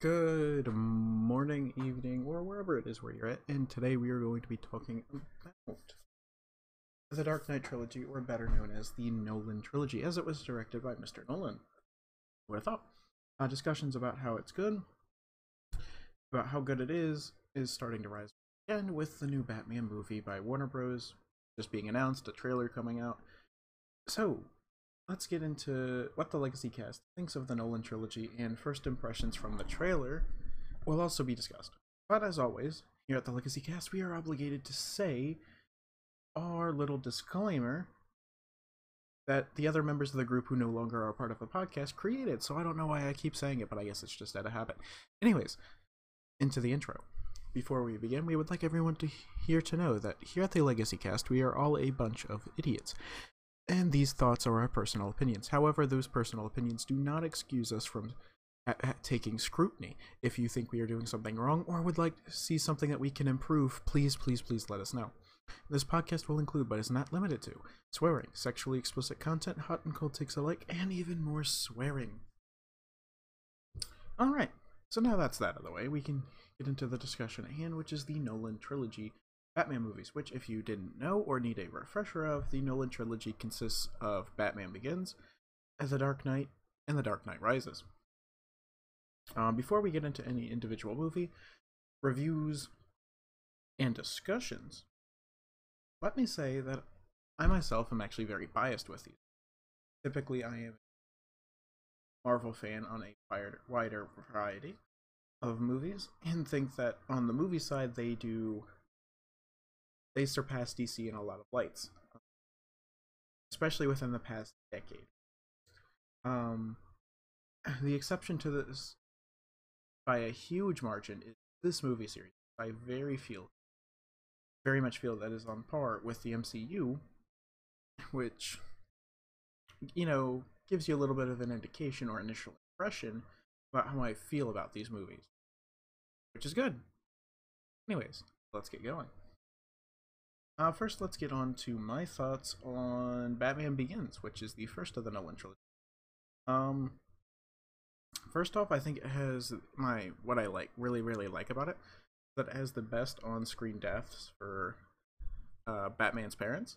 Good morning, evening, or wherever it is where you're at, and today we are going to be talking about the Dark Knight trilogy, or better known as the Nolan trilogy, as it was directed by Mr. Nolan. What I thought. Uh, discussions about how it's good, about how good it is, is starting to rise again with the new Batman movie by Warner Bros. just being announced, a trailer coming out. So, let's get into what the Legacy cast thinks of the Nolan trilogy, and first impressions from the trailer will also be discussed. But as always, here at the Legacy cast, we are obligated to say our little disclaimer that the other members of the group who no longer are part of the podcast created. So I don't know why I keep saying it, but I guess it's just out of habit. Anyways, into the intro. Before we begin, we would like everyone to hear to know that here at the Legacy Cast, we are all a bunch of idiots. And these thoughts are our personal opinions. However, those personal opinions do not excuse us from uh, uh, taking scrutiny. If you think we are doing something wrong or would like to see something that we can improve, please, please, please let us know. This podcast will include, but is not limited to, swearing, sexually explicit content, hot and cold takes alike, and even more swearing. Alright, so now that's that out of the way, we can get into the discussion at hand, which is the Nolan trilogy Batman movies, which, if you didn't know or need a refresher of, the Nolan trilogy consists of Batman Begins, The Dark Knight, and The Dark Knight Rises. Um, before we get into any individual movie reviews and discussions, let me say that I myself am actually very biased with these. Typically, I am a Marvel fan on a wider variety of movies, and think that on the movie side they do they surpass DC in a lot of lights, especially within the past decade. Um, the exception to this, by a huge margin, is this movie series. I very feel, very much feel that is on par with the MCU, which, you know, gives you a little bit of an indication or initial impression about how I feel about these movies, which is good. Anyways, let's get going. Uh, first, let's get on to my thoughts on Batman Begins, which is the first of the Nolan trilogy. Um, first off, I think it has my what I like really really like about it that it has the best on-screen deaths for uh, Batman's parents.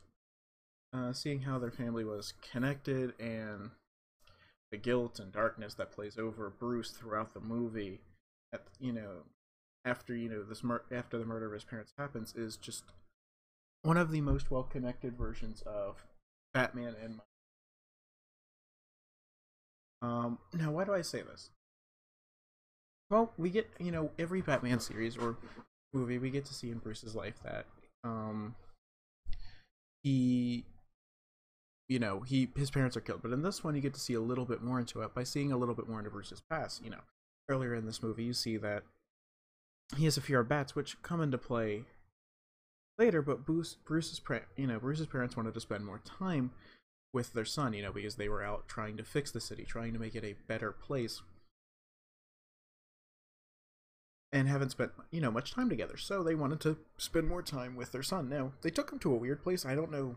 Uh, seeing how their family was connected and the guilt and darkness that plays over Bruce throughout the movie, at you know, after you know this mur- after the murder of his parents happens is just one of the most well connected versions of Batman and um now why do I say this? Well, we get you know every Batman series or movie we get to see in Bruce's life that um he you know he his parents are killed but in this one you get to see a little bit more into it by seeing a little bit more into bruce's past you know earlier in this movie you see that he has a fear of bats which come into play later, but Bruce, Bruce's you know Bruce's parents wanted to spend more time with their son, you know, because they were out trying to fix the city, trying to make it a better place, and haven't spent you know much time together. So they wanted to spend more time with their son. Now they took him to a weird place. I don't know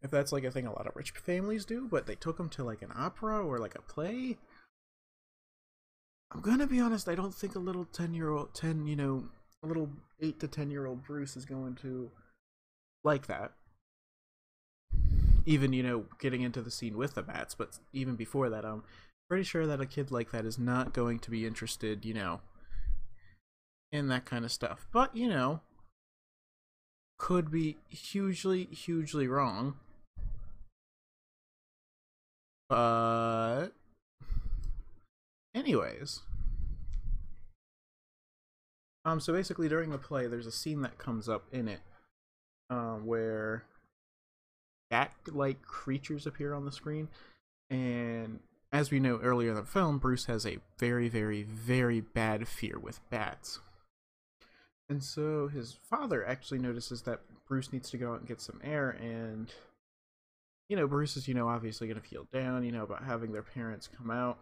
if that's like a thing a lot of rich families do, but they took him to like an opera or like a play. I'm gonna be honest. I don't think a little ten year old, ten you know little eight to ten year old Bruce is going to like that. Even you know getting into the scene with the bats, but even before that, I'm pretty sure that a kid like that is not going to be interested, you know, in that kind of stuff. But you know, could be hugely, hugely wrong. But, anyways. Um, so basically, during the play, there's a scene that comes up in it, um, where cat-like creatures appear on the screen, and as we know earlier in the film, Bruce has a very, very, very bad fear with bats. And so his father actually notices that Bruce needs to go out and get some air, and you know, Bruce is, you know, obviously going to feel down, you know, about having their parents come out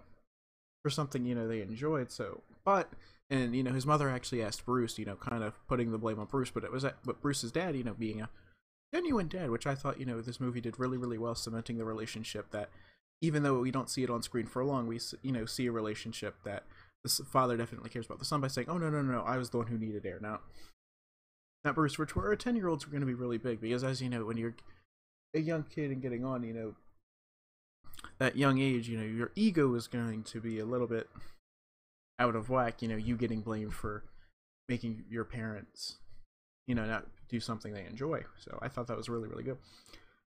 for something, you know, they enjoyed. So, but and you know his mother actually asked Bruce, you know, kind of putting the blame on Bruce, but it was but Bruce's dad, you know, being a genuine dad, which I thought you know this movie did really really well cementing the relationship that even though we don't see it on screen for long, we you know see a relationship that the father definitely cares about the son by saying, "Oh no, no, no, I was the one who needed air." Now, not Bruce, which were ten year olds were going to be really big because, as you know, when you're a young kid and getting on, you know, that young age, you know, your ego is going to be a little bit out of whack. You know, you getting blamed for making your parents, you know, not do something they enjoy. So I thought that was really, really good.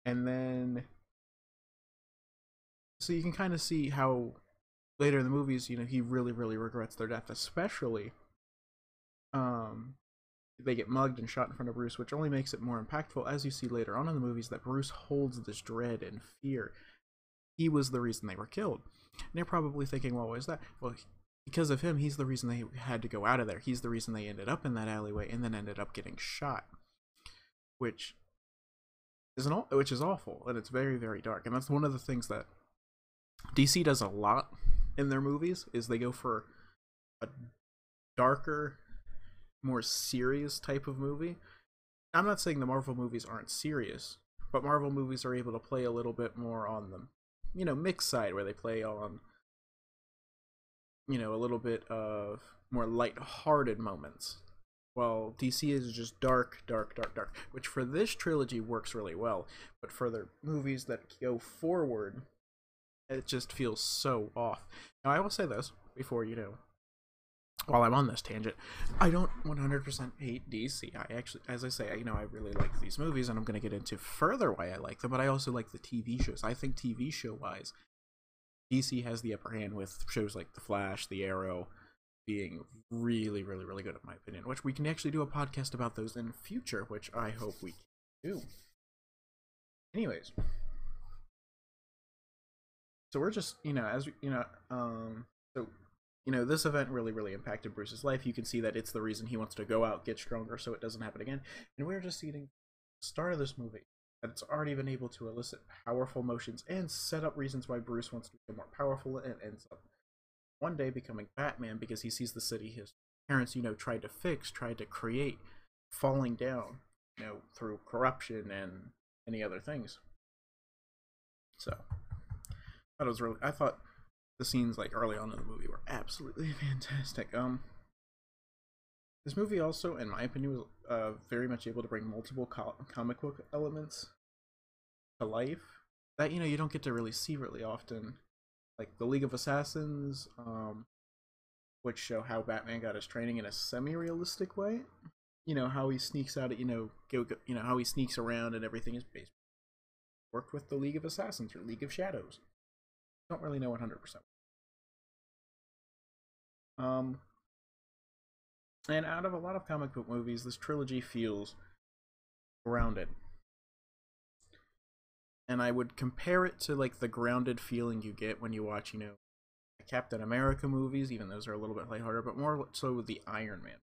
And then, so you can kind of see how later in the movies, you know, he really, really regrets their death, especially um they get mugged and shot in front of Bruce, which only makes it more impactful as you see later on in the movies that Bruce holds this dread and fear. He was the reason they were killed. And they're probably thinking, well, why is that? Well, because of him, he's the reason they had to go out of there. He's the reason they ended up in that alleyway and then ended up getting shot, which is an which is awful and it's very very dark. And that's one of the things that DC does a lot in their movies is they go for a darker, more serious type of movie. I'm not saying the Marvel movies aren't serious, but Marvel movies are able to play a little bit more on them, you know, mixed side where they play on, you know, a little bit of more light-hearted moments. While DC is just dark, dark, dark, dark, which for this trilogy works really well, but for the movies that go forward, it just feels so off. Now, I will say this before you know, while I'm on this tangent, I don't 100% hate DC. I actually, as I say, you know, I really like these movies, and I'm going to get into further why I like them. But I also like the TV shows. I think TV show wise, DC has the upper hand with shows like The Flash, The Arrow, being really, really, really good in my opinion. Which we can actually do a podcast about those in future, which I hope we do. Anyways, so we're just you know as you know um so you know this event really really impacted bruce's life you can see that it's the reason he wants to go out get stronger so it doesn't happen again and we're just seeing the start of this movie that it's already been able to elicit powerful emotions and set up reasons why bruce wants to become more powerful and ends up one day becoming batman because he sees the city his parents you know tried to fix tried to create falling down you know through corruption and any other things so it was really. I thought the scenes like early on in the movie were absolutely fantastic. Um, this movie also, in my opinion, was uh, very much able to bring multiple co- comic book elements to life that you know you don't get to really see really often, like the League of Assassins, um, which show how Batman got his training in a semi-realistic way. You know how he sneaks out, at you know, go, go you know how he sneaks around and everything is based worked with the League of Assassins or League of Shadows don't really know 100%. Um, and out of a lot of comic book movies, this trilogy feels grounded. And I would compare it to like the grounded feeling you get when you watch, you know, Captain America movies, even those are a little bit lighthearted, but more so with the Iron Man.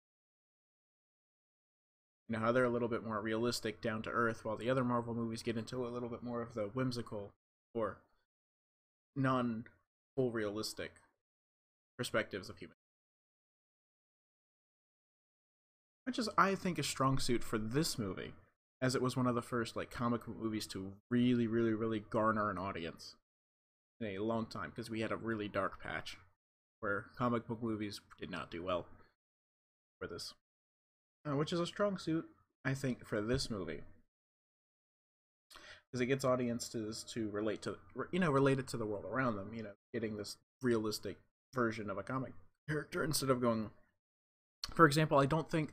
You know how they're a little bit more realistic, down to earth, while the other Marvel movies get into a little bit more of the whimsical or non full realistic perspectives of human. Which is I think a strong suit for this movie, as it was one of the first like comic book movies to really, really, really garner an audience in a long time, because we had a really dark patch where comic book movies did not do well for this. Uh, which is a strong suit, I think, for this movie because it gets audiences to relate to you know relate it to the world around them you know getting this realistic version of a comic character instead of going for example i don't think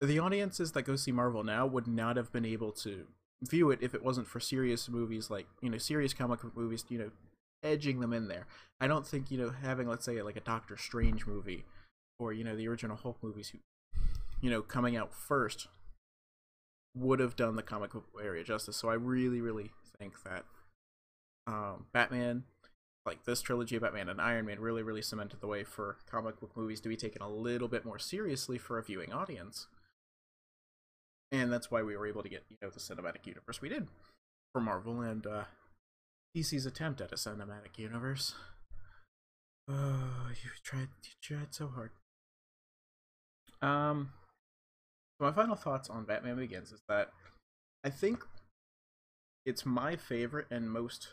the audiences that go see marvel now would not have been able to view it if it wasn't for serious movies like you know serious comic book movies you know edging them in there i don't think you know having let's say like a doctor strange movie or you know the original hulk movies who you know coming out first would have done the comic book area justice. So I really, really think that um, Batman, like this trilogy of Batman and Iron Man, really, really cemented the way for comic book movies to be taken a little bit more seriously for a viewing audience. And that's why we were able to get, you know, the cinematic universe we did for Marvel and uh, DC's attempt at a cinematic universe. Oh, you tried, you tried so hard. Um, my final thoughts on Batman Begins is that I think it's my favorite and most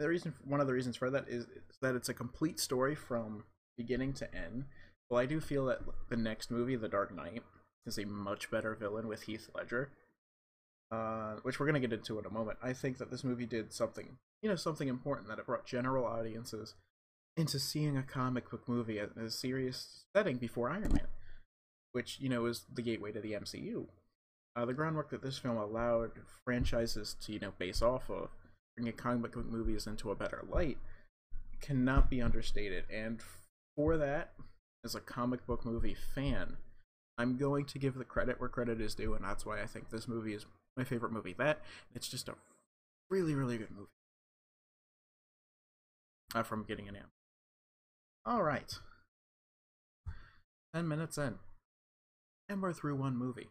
the reason one of the reasons for that is, is that it's a complete story from beginning to end. Well, I do feel that the next movie, The Dark Knight, is a much better villain with Heath Ledger, uh, which we're gonna get into in a moment. I think that this movie did something, you know, something important that it brought general audiences into seeing a comic book movie in a serious setting before Iron Man, which you know is the gateway to the MCU. Uh, the groundwork that this film allowed franchises to you know base off of, bringing comic book movies into a better light, cannot be understated. And for that, as a comic book movie fan, I'm going to give the credit where credit is due, and that's why I think this movie is my favorite movie. That it's just a really, really good movie. Uh, from getting an amp. All right. 10 minutes in. And we're through one movie.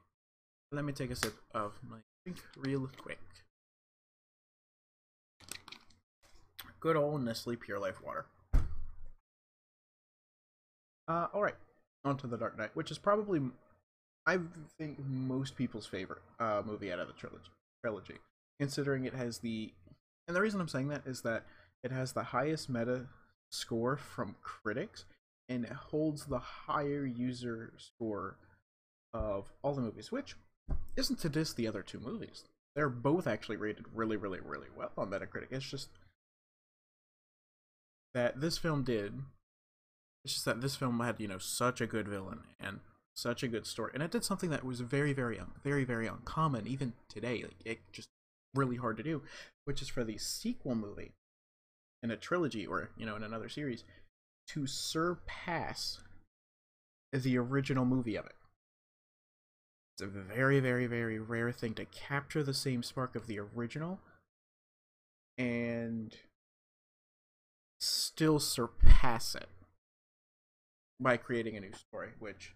Let me take a sip of my drink real quick. Good old Nestle Pure Life water. Uh, alright. On to The Dark Knight, which is probably, I think, most people's favorite uh, movie out of the trilogy. trilogy. Considering it has the. And the reason I'm saying that is that it has the highest meta score from critics and it holds the higher user score of all the movies, which isn't to diss the other two movies. They're both actually rated really, really, really well on Metacritic. It's just that this film did. It's just that this film had, you know, such a good villain and such a good story, and it did something that was very, very, very, very uncommon even today. Like it just really hard to do, which is for the sequel movie in a trilogy or you know in another series to surpass the original movie of it. It's a very, very, very rare thing to capture the same spark of the original and still surpass it by creating a new story, which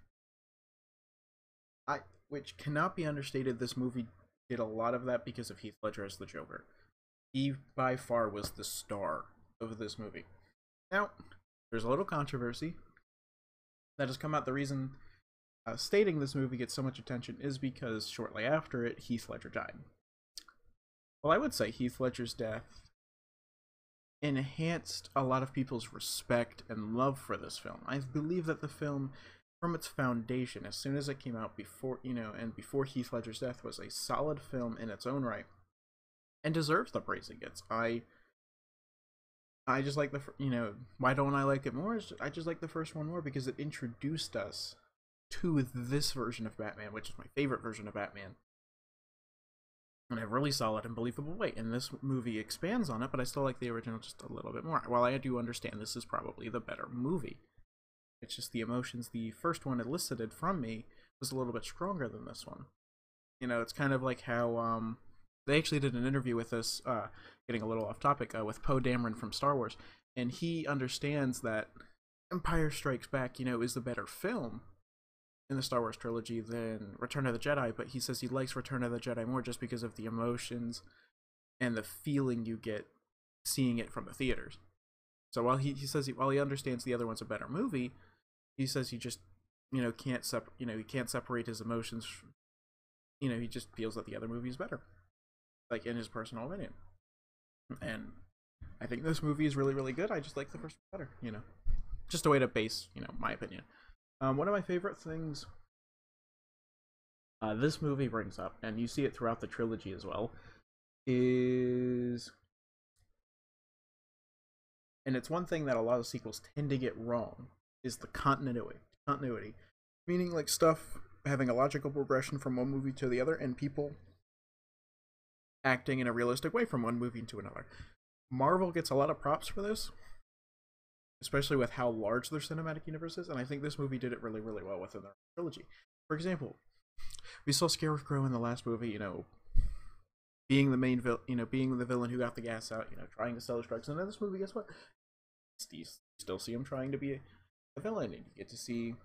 I which cannot be understated. This movie did a lot of that because of Heath Ledger as the Joker. He by far was the star of this movie. Now, there's a little controversy that has come out. The reason uh, stating this movie gets so much attention is because shortly after it, Heath Ledger died. Well, I would say Heath Ledger's death enhanced a lot of people's respect and love for this film. I believe that the film, from its foundation, as soon as it came out before, you know, and before Heath Ledger's death, was a solid film in its own right and deserves the praise it gets. I I just like the you know why don't I like it more? I just like the first one more because it introduced us to this version of Batman, which is my favorite version of Batman, in a really solid and believable way. And this movie expands on it, but I still like the original just a little bit more. While I do understand this is probably the better movie, it's just the emotions the first one elicited from me was a little bit stronger than this one. You know, it's kind of like how um they actually did an interview with us, uh, getting a little off topic, uh, with Poe Dameron from Star Wars, and he understands that Empire Strikes Back, you know, is the better film in the Star Wars trilogy than Return of the Jedi, but he says he likes Return of the Jedi more just because of the emotions and the feeling you get seeing it from the theaters. So while he, he says he, while he understands the other one's a better movie, he says he just you know can't sep- you know he can't separate his emotions. From, you know he just feels that the other movie is better like in his personal opinion. And I think this movie is really, really good. I just like the first one better, you know. Just a way to base, you know, my opinion. Um, one of my favorite things uh, this movie brings up, and you see it throughout the trilogy as well, is and it's one thing that a lot of sequels tend to get wrong is the continuity continuity meaning like stuff having a logical progression from one movie to the other and people acting in a realistic way from one movie to another. Marvel gets a lot of props for this, especially with how large their cinematic universe is, and I think this movie did it really, really well within their trilogy. For example, we saw Scarecrow in the last movie, you know, being the main villain, you know, being the villain who got the gas out, you know, trying to sell his drugs. And in this movie, guess what? You still see him trying to be a villain, and you get to see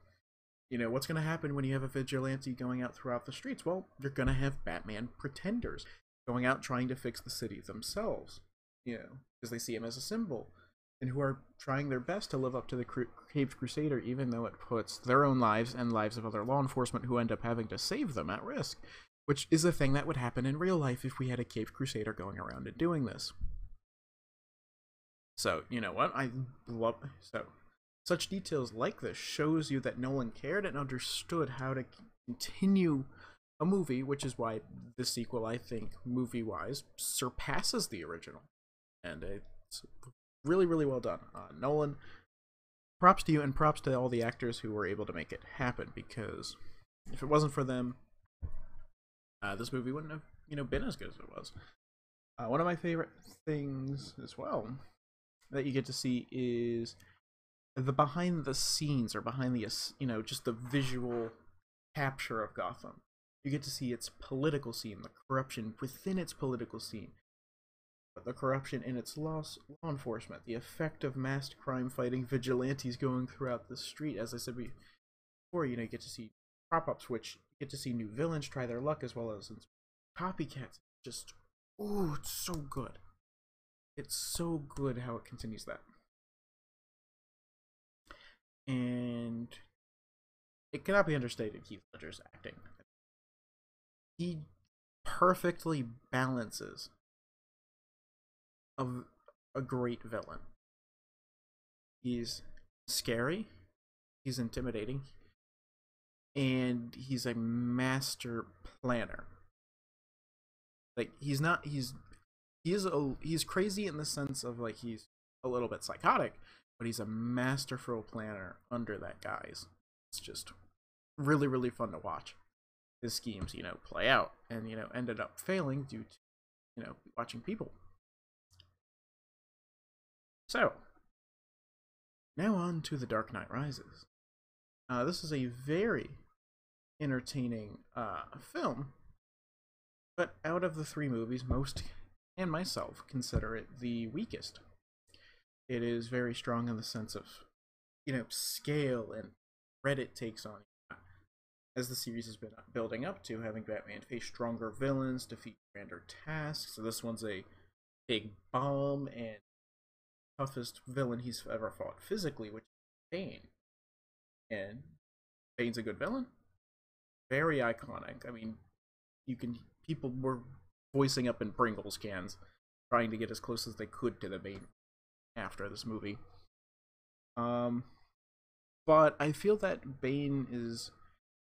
you know what's going to happen when you have a vigilante going out throughout the streets well you're going to have batman pretenders going out trying to fix the city themselves, you know, because they see him as a symbol, and who are trying their best to live up to the Caped Crusader, even though it puts their own lives and lives of other law enforcement who end up having to save them at risk, which is a thing that would happen in real life if we had a Caped Crusader going around and doing this. So, you know what? I love so such details like this shows you that Nolan cared and understood how to continue a movie, which is why the sequel, I think, movie wise, surpasses the original. And it's really, really well done. Uh, Nolan, props to you and props to all the actors who were able to make it happen because if it wasn't for them, uh, this movie wouldn't have, you know, been as good as it was. Uh, one of my favorite things as well that you get to see is the behind the scenes or behind the you know just the visual capture of Gotham. You get to see its political scene, the corruption within its political scene, the corruption in its law, law enforcement, the effect of mass crime fighting vigilantes going throughout the street. As I said before, you know, you get to see prop ups, which you get to see new villains try their luck as well as copycats. Just, oh, it's so good. It's so good how it continues that. And it cannot be understated Heath Ledger's acting. He perfectly balances a, a great villain. He's scary, he's intimidating, and he's a master planner. Like he's not he's he is a he's crazy in the sense of like he's a little bit psychotic, but he's a masterful planner under that guise. It's just really really fun to watch his schemes, you know, play out and you know ended up failing due to you know watching people. So now on to The Dark Knight Rises. Uh, this is a very entertaining uh, film, but out of the three movies, most and myself consider it the weakest. It is very strong in the sense of, you know, scale and threat it takes on as the series has been building up to, having Batman face stronger villains, defeat grander tasks. So this one's a big bomb and toughest villain he's ever fought physically, which is Bane. And Bane's a good villain. Very iconic. I mean, you can people were voicing up in Pringles cans, trying to get as close as they could to the Bane after this movie. Um, but I feel that Bane is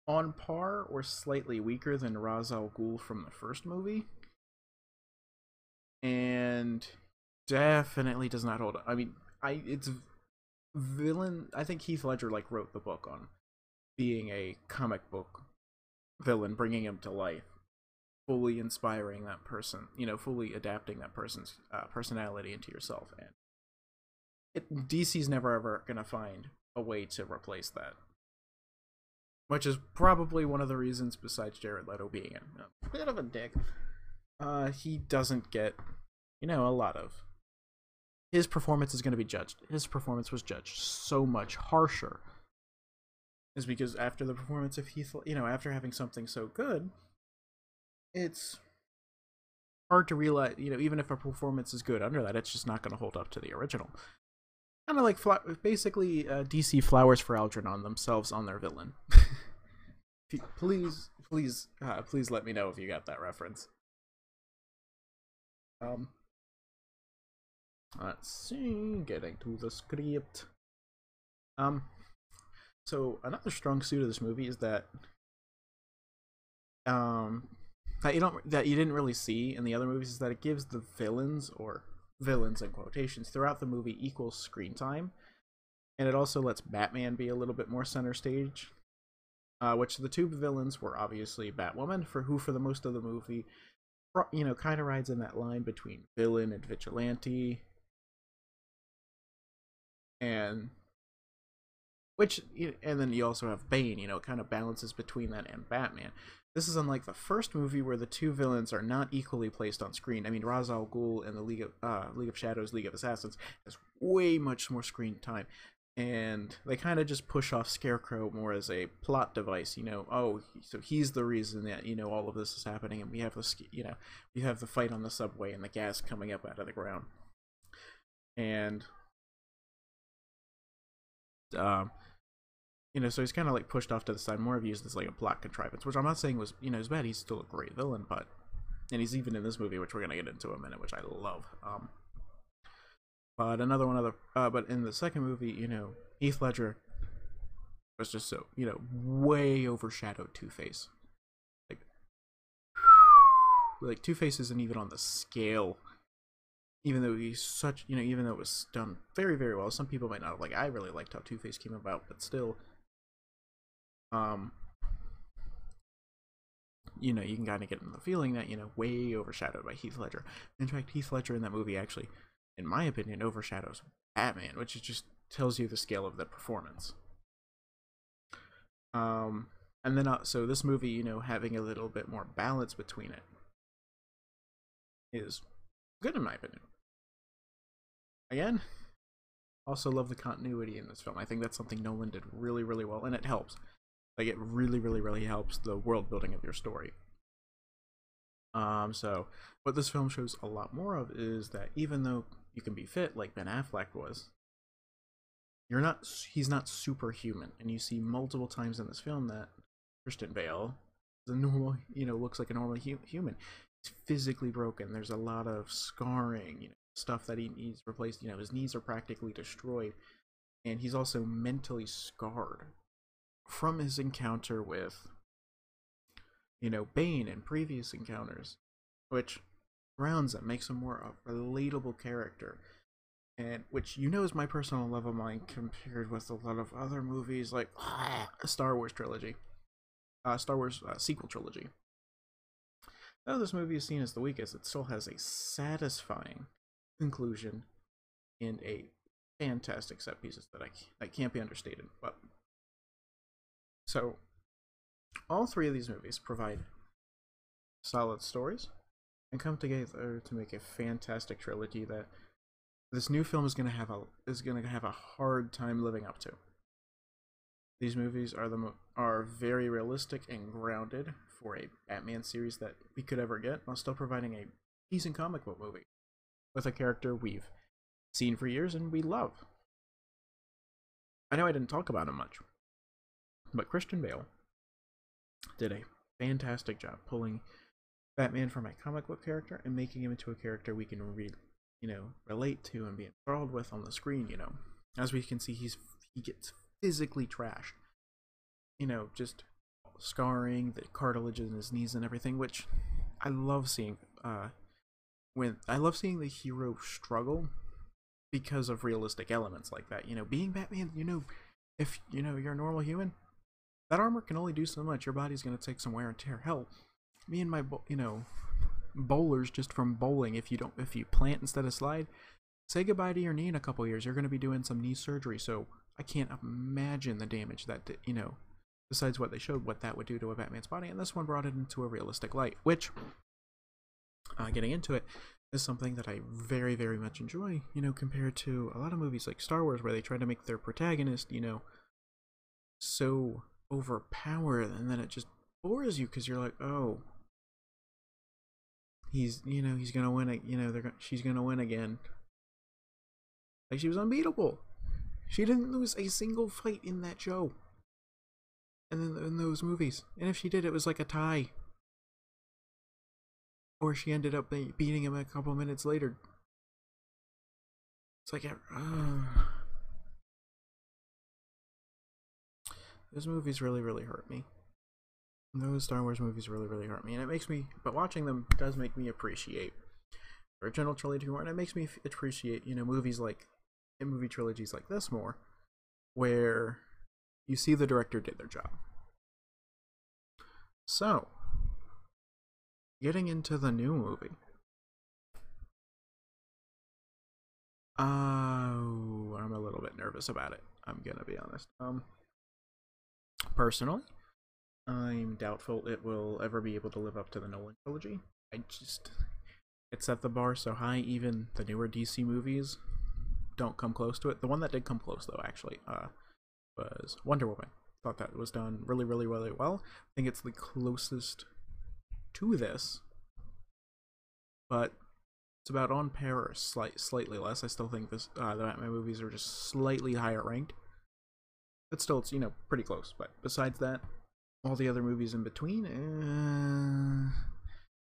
on par or slightly weaker than Ra's al Ghul from the first movie, and definitely does not hold up. I mean, I it's villain. I think Heath Ledger like wrote the book on being a comic book villain, bringing him to life fully inspiring that person, you know, fully adapting that person's uh, personality into yourself. And it, DC's never ever gonna find a way to replace that, which is probably one of the reasons, besides Jared Leto being a bit of a dick, uh, he doesn't get, you know, a lot of. His performance is going to be judged. His performance was judged so much harsher. Is because after the performance of Heath, you know, after having something so good, it's hard to realize, you know, even if a performance is good under that, it's just not going to hold up to the original. Kind of like basically uh, DC flowers for Algernon themselves on their villain. please, please, uh, please let me know if you got that reference. Um, let's see, getting to the script. Um, so another strong suit of this movie is that um that you don't that you didn't really see in the other movies is that it gives the villains or villains in quotations throughout the movie equal screen time and it also lets batman be a little bit more center stage uh, which the two villains were obviously catwoman for who for the most of the movie you know kind of rides in that line between villain and vigilante and which and then you also have bane you know it kind of balances between that and batman this is unlike the first movie where the two villains are not equally placed on screen. I mean, Ra's al Ghul in the League of uh, League of Shadows, League of Assassins has way much more screen time, and they kind of just push off Scarecrow more as a plot device. You know, oh, so he's the reason that you know all of this is happening, and we have the you know we have the fight on the subway and the gas coming up out of the ground, and um you know, so he's kind of like pushed off to the side, more of used as like a plot contrivance, which I'm not saying was, you know, is bad. He's still a great villain, but and he's even in this movie, which we're gonna get into in a minute, which I love. Um, But another one other, uh, but in the second movie, you know, Heath Ledger was just so, you know, way overshadowed Two Face. Like, like Two Face isn't even on the scale. Even though he's such, you know, even though it was done very, very well. Some people might not have, like, I really liked how Two Face came about, but still, um, you know, you can kind of get the feeling that, you know, way overshadowed by Heath Ledger. In fact, Heath Ledger in that movie actually, in my opinion, overshadows Batman, which just tells you the scale of the performance. Um, and then, uh, so this movie, you know, having a little bit more balance between it is good in my opinion. Again, also love the continuity in this film. I think that's something Nolan did really, really well, and it helps. Like it really, really, really helps the world building of your story. Um, so what this film shows a lot more of is that even though you can be fit like Ben Affleck was, you're not. He's not superhuman, and you see multiple times in this film that Christian Bale a normal, you know, looks like a normal hu- human. He's physically broken. There's a lot of scarring, you know, stuff that he needs replaced. You know, his knees are practically destroyed, and he's also mentally scarred from his encounter with you know Bane and previous encounters, which grounds him, makes him more a relatable character, and which you know is my personal love of mine compared with a lot of other movies like a Star Wars trilogy, uh, Star Wars uh, sequel trilogy. Though this movie is seen as the weakest, it still has a satisfying conclusion and a fantastic set pieces that I that can't be understated. But so, all three of these movies provide solid stories and come together to make a fantastic trilogy that this new film is going to have a is going to have a hard time living up to. These movies are the are very realistic and grounded for a Batman series that we could ever get, while still providing a decent comic book movie with a character we've seen for years and we love. I know I didn't talk about him much, but Christian Bale did a fantastic job pulling Batman from a comic book character and making him into a character we can read, you know, relate to and be enthralled with on the screen. You know, as we can see, he's he gets physically trashed. You know, just scarring, the cartilage in his knees and everything, which I love seeing. Uh, when I love seeing the hero struggle because of realistic elements like that. You know, being Batman, you know, if you know you're a normal human, that armor can only do so much. Your body's to take some wear and tear. Hell, me and my, you know, bowlers just from bowling. If you don't, if you plant instead of slide, say goodbye to your knee in a couple years. You're to be doing some knee surgery. So I can't imagine the damage that, you know, besides what they showed, what that would do to a Batman's body. And this one brought it into a realistic light, which, uh, getting into it, is something that I very, very much enjoy, you know, compared to a lot of movies like Star Wars where they try to make their protagonist, you know, so overpowered and then it just bores you because you're like, oh, he's, you know, he's gonna win, you know, they're, she's gonna win again. Like she was unbeatable. She didn't lose a single fight in that show. And then in those movies. And if she did, it was like a tie. Or she ended up beating him a couple minutes later. It's like, uh, those movies really, really hurt me. Those Star Wars movies really, really hurt me, and it makes me. But watching them does make me appreciate original trilogy more, and it makes me appreciate you know movies like, movie trilogies like this more, where you see the director did their job. So, getting into the new movie. Oh, I'm a little bit nervous about it. I'm gonna be honest. Um, personally, I'm doubtful it will ever be able to live up to the Nolan trilogy. I just, it set the bar so high. Even the newer DC movies don't come close to it. The one that did come close, though, actually, uh, was Wonder Woman. Thought that was done really, really, really well. I think it's the closest to this but it's about on par or slight, slightly less. I still think this uh, the Batman movies are just slightly higher ranked, but still it's you know pretty close. But besides that, all the other movies in between, uh,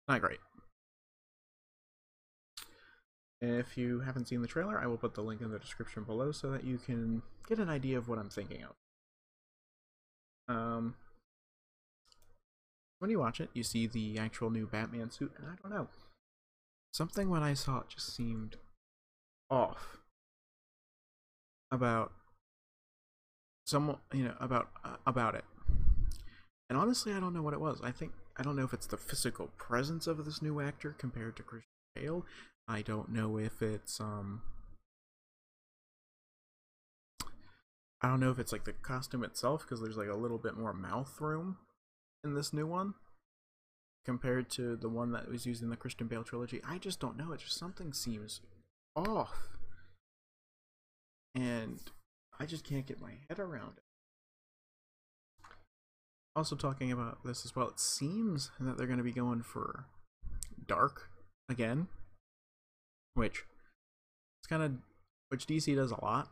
not great. If you haven't seen the trailer, I will put the link in the description below so that you can get an idea of what I'm thinking of. Um, when you watch it, you see the actual new Batman suit, and I don't know. Something when I saw it just seemed off about some, you know, about uh, about it. And honestly, I don't know what it was. I think I don't know if it's the physical presence of this new actor compared to Christian Bale. I don't know if it's um I don't know if it's like the costume itself because there's like a little bit more mouth room in this new one compared to the one that was used in the Christian Bale trilogy. I just don't know. It just something seems off. And I just can't get my head around it. Also talking about this as well, it seems that they're going to be going for dark again, which it's kind of which DC does a lot.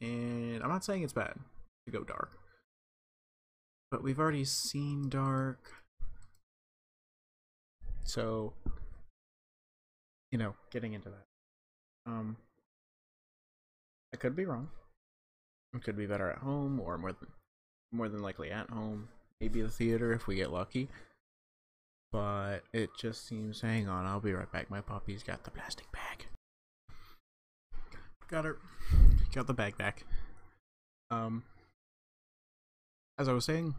And I'm not saying it's bad to go dark. But we've already seen dark. So, you know, getting into that. Um I could be wrong. It could be better at home or more than more than likely at home. Maybe the theater if we get lucky. But it just seems hang on, I'll be right back. My puppy's got the plastic bag. Got her. Got the bag back. Um as I was saying,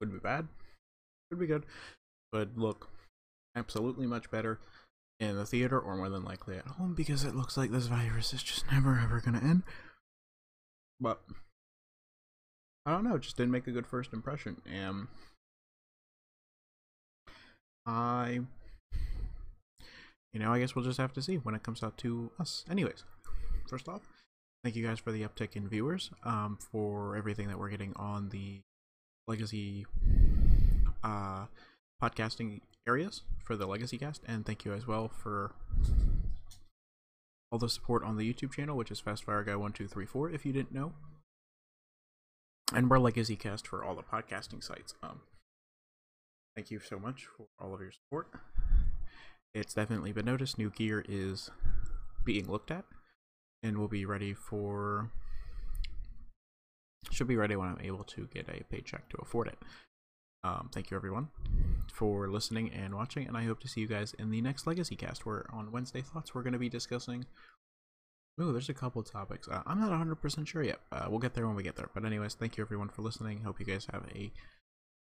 would be bad. Could be good. But look absolutely much better in the theater or more than likely at home because it looks like this virus is just never ever gonna end. But I don't know, just didn't make a good first impression. And I you know, I guess we'll just have to see when it comes out to us. Anyways, first off, thank you guys for the uptick in viewers, um, for everything that we're getting on the legacy uh podcasting areas for the legacy cast and thank you as well for all the support on the youtube channel which is fastfire guy 1234 if you didn't know. And we're legacy cast for all the podcasting sites. Um thank you so much for all of your support. It's definitely been noticed. New gear is being looked at and we'll be ready for should be ready when i'm able to get a paycheck to afford it um, thank you everyone for listening and watching, and I hope to see you guys in the next Legacy Cast. Where on Wednesday Thoughts, we're going to be discussing. Oh, there's a couple topics. Uh, I'm not 100% sure yet. Uh, we'll get there when we get there. But anyways, thank you everyone for listening. Hope you guys have a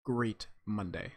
great Monday.